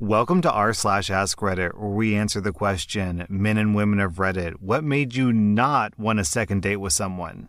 Welcome to r slash ask Reddit, where we answer the question, men and women of Reddit, what made you not want a second date with someone?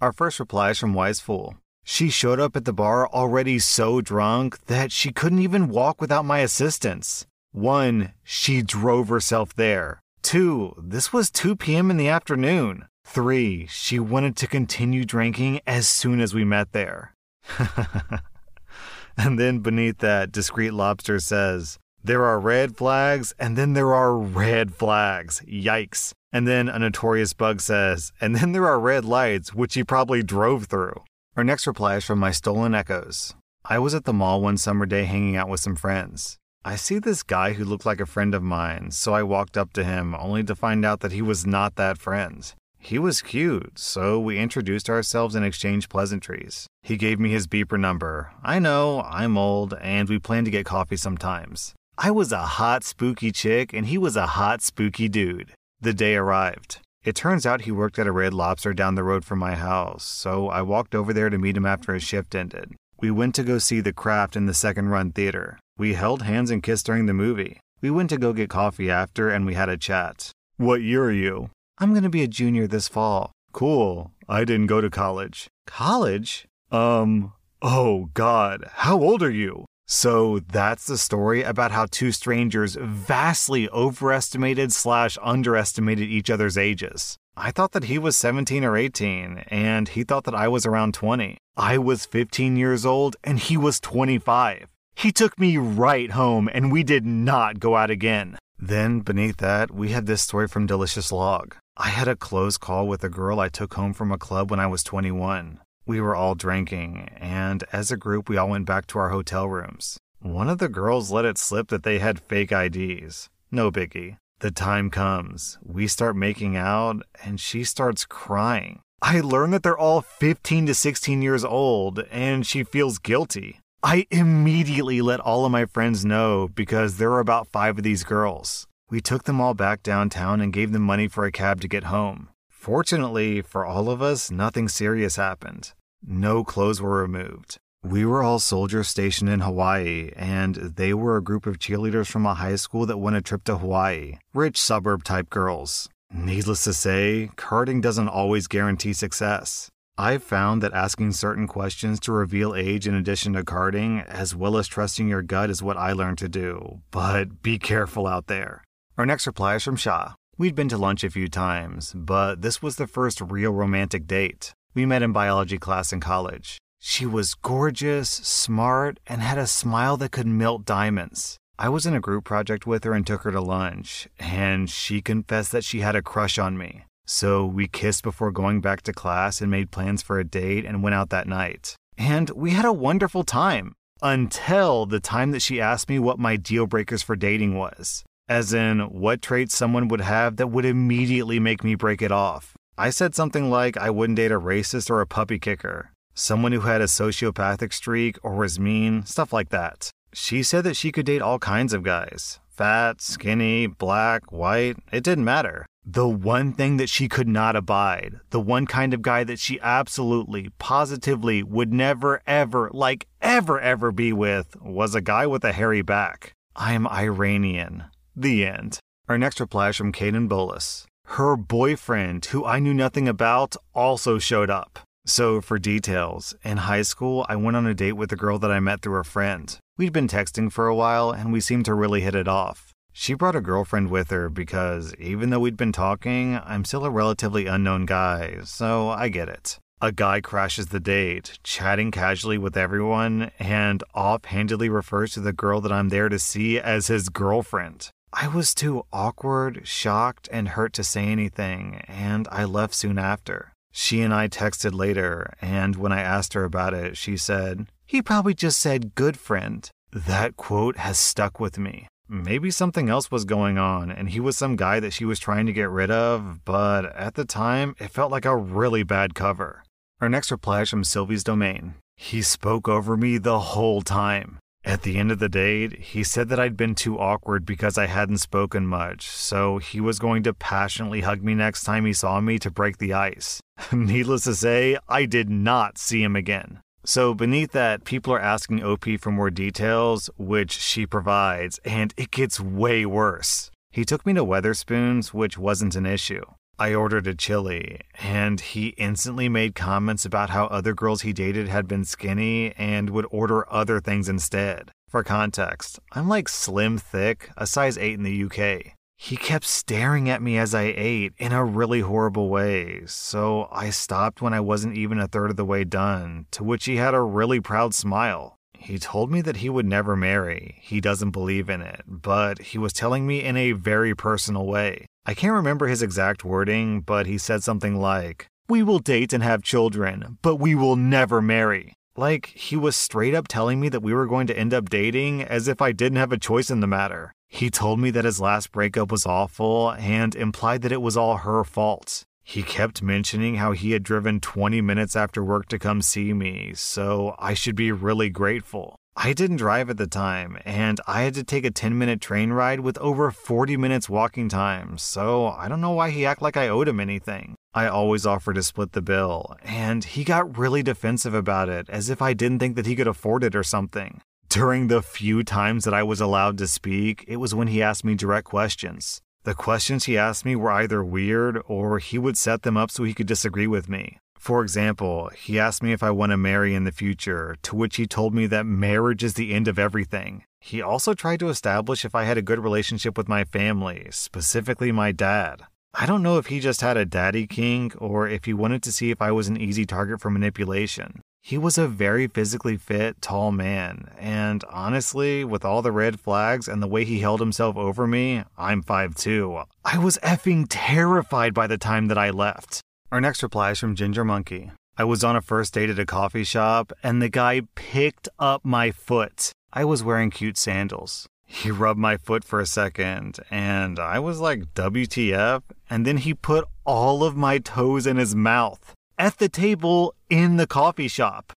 Our first reply is from Wise Fool. She showed up at the bar already so drunk that she couldn't even walk without my assistance. One, she drove herself there. Two, this was 2 p.m. in the afternoon. Three, she wanted to continue drinking as soon as we met there. and then beneath that, Discreet Lobster says, There are red flags, and then there are red flags. Yikes. And then a notorious bug says, And then there are red lights, which he probably drove through. Our next reply is from My Stolen Echoes. I was at the mall one summer day hanging out with some friends. I see this guy who looked like a friend of mine, so I walked up to him only to find out that he was not that friend. He was cute, so we introduced ourselves and exchanged pleasantries. He gave me his beeper number. I know, I'm old, and we plan to get coffee sometimes. I was a hot, spooky chick, and he was a hot, spooky dude. The day arrived. It turns out he worked at a Red Lobster down the road from my house, so I walked over there to meet him after his shift ended. We went to go see The Craft in the second run theater. We held hands and kissed during the movie. We went to go get coffee after and we had a chat. What year are you? I'm going to be a junior this fall. Cool. I didn't go to college. College? Um, oh god, how old are you? So that's the story about how two strangers vastly overestimated slash underestimated each other's ages. I thought that he was 17 or 18, and he thought that I was around 20. I was 15 years old, and he was 25. He took me right home, and we did not go out again. Then, beneath that, we had this story from Delicious Log. I had a close call with a girl I took home from a club when I was 21. We were all drinking, and as a group, we all went back to our hotel rooms. One of the girls let it slip that they had fake IDs. No biggie. The time comes. We start making out, and she starts crying. I learn that they're all 15 to 16 years old, and she feels guilty. I immediately let all of my friends know because there were about five of these girls. We took them all back downtown and gave them money for a cab to get home. Fortunately for all of us, nothing serious happened. No clothes were removed. We were all soldiers stationed in Hawaii, and they were a group of cheerleaders from a high school that won a trip to Hawaii. Rich suburb type girls. Needless to say, carding doesn't always guarantee success. I've found that asking certain questions to reveal age in addition to carding, as well as trusting your gut, is what I learned to do. But be careful out there. Our next reply is from Shah. We'd been to lunch a few times, but this was the first real romantic date. We met in biology class in college. She was gorgeous, smart, and had a smile that could melt diamonds. I was in a group project with her and took her to lunch, and she confessed that she had a crush on me. So we kissed before going back to class and made plans for a date and went out that night. And we had a wonderful time until the time that she asked me what my deal breakers for dating was. As in, what traits someone would have that would immediately make me break it off. I said something like I wouldn't date a racist or a puppy kicker someone who had a sociopathic streak or was mean, stuff like that. She said that she could date all kinds of guys fat, skinny, black, white, it didn't matter. The one thing that she could not abide, the one kind of guy that she absolutely, positively would never, ever, like ever, ever be with, was a guy with a hairy back. I'm Iranian. The end. Our next reply is from Kaden Bolus. Her boyfriend, who I knew nothing about, also showed up. So, for details, in high school, I went on a date with a girl that I met through a friend. We'd been texting for a while and we seemed to really hit it off. She brought a girlfriend with her because even though we'd been talking, I'm still a relatively unknown guy, so I get it. A guy crashes the date, chatting casually with everyone, and offhandedly refers to the girl that I'm there to see as his girlfriend. I was too awkward, shocked, and hurt to say anything, and I left soon after. She and I texted later, and when I asked her about it, she said, He probably just said good friend. That quote has stuck with me. Maybe something else was going on, and he was some guy that she was trying to get rid of, but at the time, it felt like a really bad cover. Our next reply is from Sylvie's Domain. He spoke over me the whole time. At the end of the date, he said that I'd been too awkward because I hadn't spoken much, so he was going to passionately hug me next time he saw me to break the ice. Needless to say, I did not see him again. So, beneath that, people are asking OP for more details, which she provides, and it gets way worse. He took me to Wetherspoons, which wasn't an issue. I ordered a chili, and he instantly made comments about how other girls he dated had been skinny and would order other things instead. For context, I'm like slim thick, a size 8 in the UK. He kept staring at me as I ate in a really horrible way, so I stopped when I wasn't even a third of the way done, to which he had a really proud smile. He told me that he would never marry, he doesn't believe in it, but he was telling me in a very personal way. I can't remember his exact wording, but he said something like, We will date and have children, but we will never marry. Like, he was straight up telling me that we were going to end up dating as if I didn't have a choice in the matter. He told me that his last breakup was awful and implied that it was all her fault. He kept mentioning how he had driven 20 minutes after work to come see me, so I should be really grateful. I didn't drive at the time, and I had to take a 10 minute train ride with over 40 minutes walking time, so I don't know why he acted like I owed him anything. I always offered to split the bill, and he got really defensive about it, as if I didn't think that he could afford it or something. During the few times that I was allowed to speak, it was when he asked me direct questions. The questions he asked me were either weird or he would set them up so he could disagree with me. For example, he asked me if I want to marry in the future, to which he told me that marriage is the end of everything. He also tried to establish if I had a good relationship with my family, specifically my dad. I don't know if he just had a daddy king or if he wanted to see if I was an easy target for manipulation. He was a very physically fit, tall man, and honestly, with all the red flags and the way he held himself over me, I'm 5'2. I was effing terrified by the time that I left. Our next reply is from Ginger Monkey. I was on a first date at a coffee shop, and the guy picked up my foot. I was wearing cute sandals. He rubbed my foot for a second, and I was like, WTF? And then he put all of my toes in his mouth at the table in the coffee shop.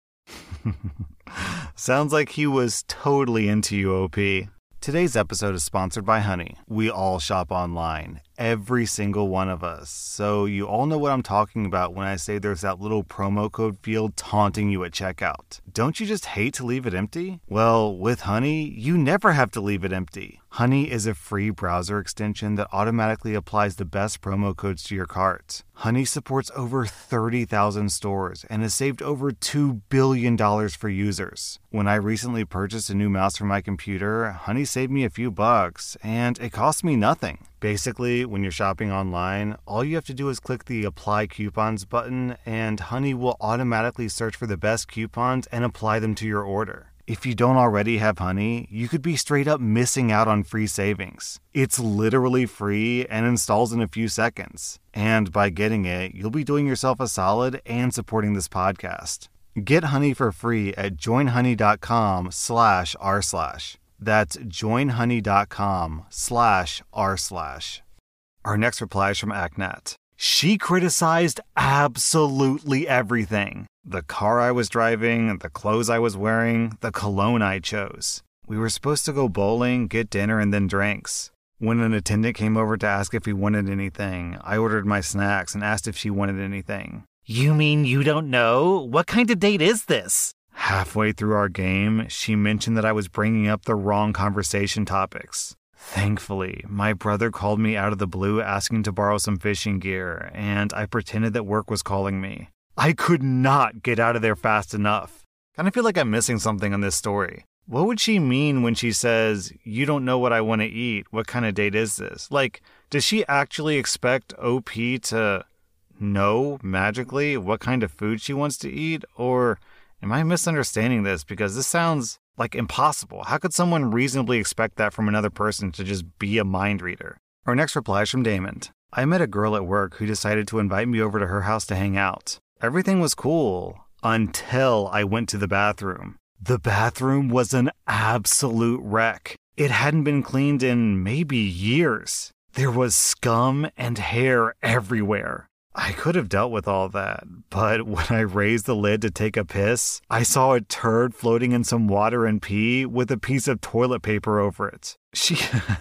Sounds like he was totally into you, OP. Today's episode is sponsored by Honey. We all shop online, every single one of us. So you all know what I'm talking about when I say there's that little promo code field taunting you at checkout. Don't you just hate to leave it empty? Well, with Honey, you never have to leave it empty. Honey is a free browser extension that automatically applies the best promo codes to your cart. Honey supports over 30,000 stores and has saved over $2 billion for users. When I recently purchased a new mouse for my computer, Honey saved me a few bucks, and it cost me nothing. Basically, when you're shopping online, all you have to do is click the Apply Coupons button, and Honey will automatically search for the best coupons and apply them to your order. If you don't already have Honey, you could be straight up missing out on free savings. It's literally free and installs in a few seconds. And by getting it, you'll be doing yourself a solid and supporting this podcast. Get Honey for free at joinhoney.com slash r slash. That's joinhoney.com slash r slash. Our next reply is from Acnat. She criticized absolutely everything the car I was driving, the clothes I was wearing, the cologne I chose. We were supposed to go bowling, get dinner, and then drinks. When an attendant came over to ask if we wanted anything, I ordered my snacks and asked if she wanted anything. You mean you don't know? What kind of date is this? Halfway through our game, she mentioned that I was bringing up the wrong conversation topics. Thankfully, my brother called me out of the blue asking to borrow some fishing gear, and I pretended that work was calling me. I could not get out of there fast enough. Kind of feel like I'm missing something on this story. What would she mean when she says, You don't know what I want to eat? What kind of date is this? Like, does she actually expect OP to know magically what kind of food she wants to eat? Or am I misunderstanding this? Because this sounds like impossible. How could someone reasonably expect that from another person to just be a mind reader? Our next reply is from Damon. I met a girl at work who decided to invite me over to her house to hang out. Everything was cool until I went to the bathroom. The bathroom was an absolute wreck. It hadn't been cleaned in maybe years. There was scum and hair everywhere. I could have dealt with all that, but when I raised the lid to take a piss, I saw a turd floating in some water and pee with a piece of toilet paper over it. She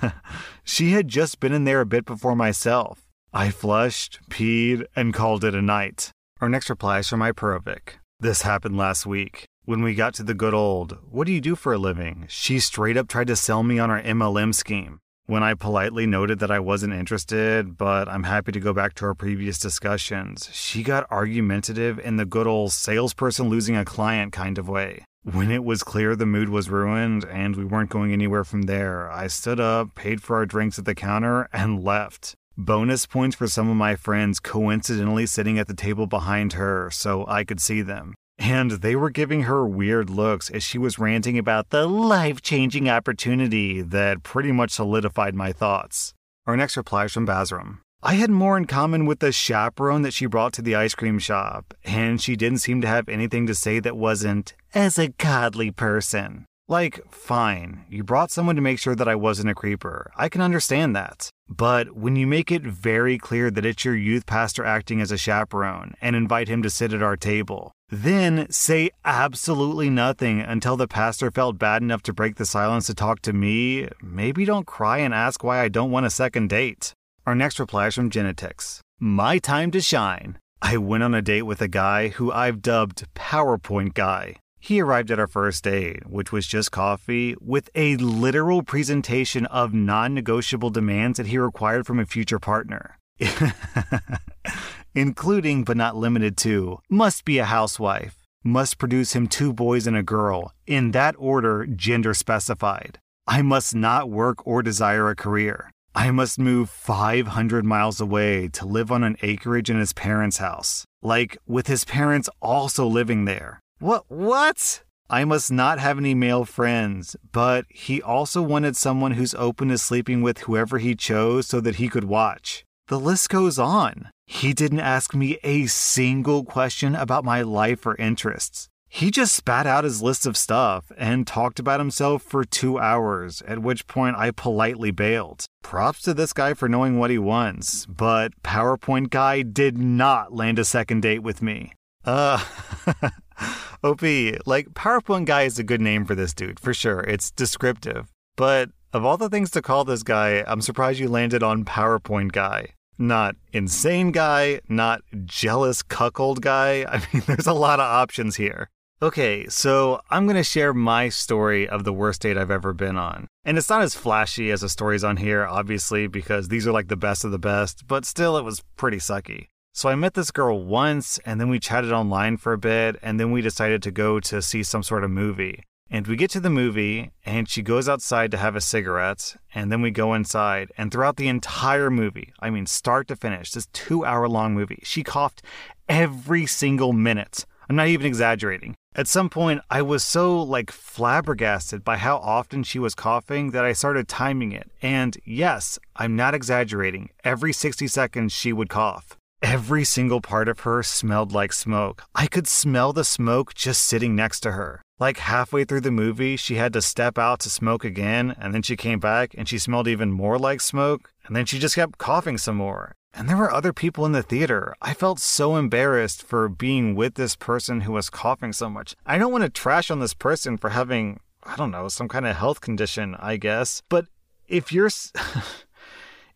she had just been in there a bit before myself. I flushed, peed, and called it a night. Our next reply is from Iperovic. This happened last week. When we got to the good old, what do you do for a living? She straight up tried to sell me on our MLM scheme. When I politely noted that I wasn't interested, but I'm happy to go back to our previous discussions, she got argumentative in the good old salesperson losing a client kind of way. When it was clear the mood was ruined and we weren't going anywhere from there, I stood up, paid for our drinks at the counter, and left. Bonus points for some of my friends coincidentally sitting at the table behind her so I could see them. And they were giving her weird looks as she was ranting about the life changing opportunity that pretty much solidified my thoughts. Our next reply is from Basram. I had more in common with the chaperone that she brought to the ice cream shop, and she didn't seem to have anything to say that wasn't, as a godly person. Like, fine, you brought someone to make sure that I wasn't a creeper. I can understand that. But when you make it very clear that it's your youth pastor acting as a chaperone and invite him to sit at our table, then say absolutely nothing until the pastor felt bad enough to break the silence to talk to me, maybe don't cry and ask why I don't want a second date. Our next reply is from Genetix. My time to shine. I went on a date with a guy who I've dubbed PowerPoint Guy. He arrived at our first date, which was just coffee, with a literal presentation of non negotiable demands that he required from a future partner. Including, but not limited to, must be a housewife, must produce him two boys and a girl, in that order, gender specified. I must not work or desire a career. I must move 500 miles away to live on an acreage in his parents' house, like with his parents also living there. What? What? I must not have any male friends, but he also wanted someone who's open to sleeping with whoever he chose so that he could watch. The list goes on. He didn't ask me a single question about my life or interests. He just spat out his list of stuff and talked about himself for two hours, at which point I politely bailed. Props to this guy for knowing what he wants, but PowerPoint Guy did not land a second date with me. Uh, OP, like PowerPoint guy is a good name for this dude, for sure. It's descriptive. But of all the things to call this guy, I'm surprised you landed on PowerPoint guy. Not insane guy, not jealous cuckold guy. I mean, there's a lot of options here. Okay, so I'm going to share my story of the worst date I've ever been on. And it's not as flashy as the stories on here, obviously, because these are like the best of the best, but still, it was pretty sucky. So I met this girl once, and then we chatted online for a bit, and then we decided to go to see some sort of movie. And we get to the movie, and she goes outside to have a cigarette, and then we go inside. And throughout the entire movie, I mean, start to finish, this two hour long movie, she coughed every single minute. I'm not even exaggerating. At some point, I was so like flabbergasted by how often she was coughing that I started timing it. And yes, I'm not exaggerating. Every 60 seconds, she would cough. Every single part of her smelled like smoke. I could smell the smoke just sitting next to her. Like halfway through the movie, she had to step out to smoke again, and then she came back and she smelled even more like smoke, and then she just kept coughing some more. And there were other people in the theater. I felt so embarrassed for being with this person who was coughing so much. I don't want to trash on this person for having, I don't know, some kind of health condition, I guess. But if you're.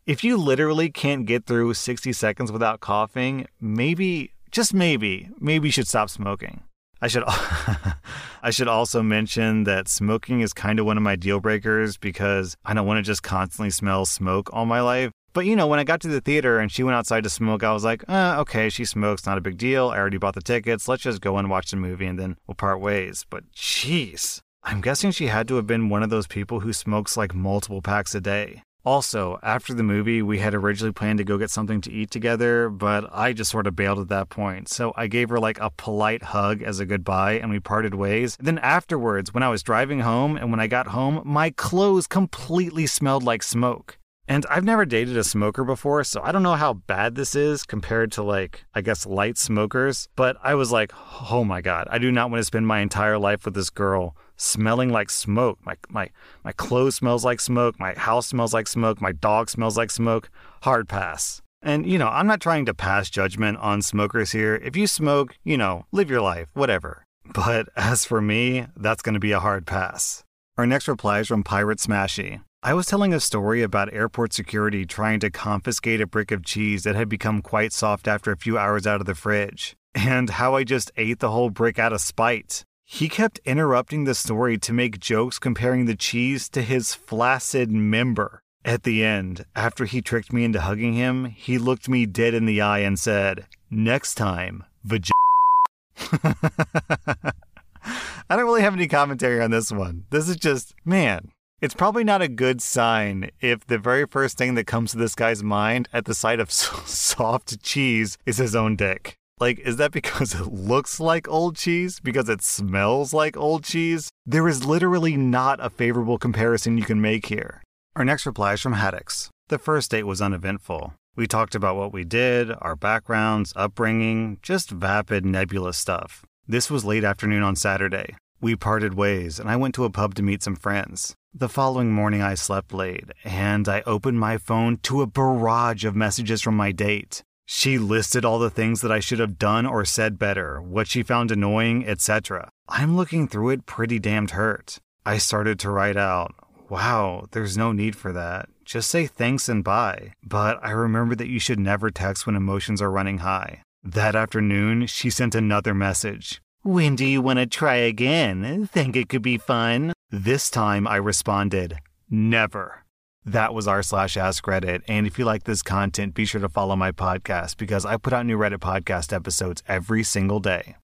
If you literally can't get through 60 seconds without coughing, maybe, just maybe, maybe you should stop smoking. I should I should also mention that smoking is kind of one of my deal breakers because I don't want to just constantly smell smoke all my life. But you know, when I got to the theater and she went outside to smoke, I was like, uh, okay, she smokes, not a big deal. I already bought the tickets. Let's just go and watch the movie and then we'll part ways. But jeez, I'm guessing she had to have been one of those people who smokes like multiple packs a day. Also, after the movie, we had originally planned to go get something to eat together, but I just sort of bailed at that point. So I gave her like a polite hug as a goodbye and we parted ways. Then afterwards, when I was driving home and when I got home, my clothes completely smelled like smoke. And I've never dated a smoker before, so I don't know how bad this is compared to like, I guess, light smokers. But I was like, oh my God, I do not want to spend my entire life with this girl smelling like smoke. My my my clothes smells like smoke. My house smells like smoke. My dog smells like smoke. Hard pass. And you know, I'm not trying to pass judgment on smokers here. If you smoke, you know, live your life, whatever. But as for me, that's going to be a hard pass. Our next reply is from Pirate Smashy. I was telling a story about airport security trying to confiscate a brick of cheese that had become quite soft after a few hours out of the fridge, and how I just ate the whole brick out of spite. He kept interrupting the story to make jokes comparing the cheese to his flaccid member. At the end, after he tricked me into hugging him, he looked me dead in the eye and said, Next time, vag. I don't really have any commentary on this one. This is just, man, it's probably not a good sign if the very first thing that comes to this guy's mind at the sight of soft cheese is his own dick. Like, is that because it looks like old cheese? Because it smells like old cheese? There is literally not a favorable comparison you can make here. Our next reply is from Haddix. The first date was uneventful. We talked about what we did, our backgrounds, upbringing, just vapid, nebulous stuff. This was late afternoon on Saturday. We parted ways, and I went to a pub to meet some friends. The following morning, I slept late, and I opened my phone to a barrage of messages from my date. She listed all the things that I should have done or said better, what she found annoying, etc. I'm looking through it pretty damned hurt. I started to write out, Wow, there's no need for that. Just say thanks and bye. But I remember that you should never text when emotions are running high. That afternoon, she sent another message. When do you want to try again? Think it could be fun? This time I responded, never. That was r slash ask Reddit. And if you like this content, be sure to follow my podcast because I put out new Reddit podcast episodes every single day.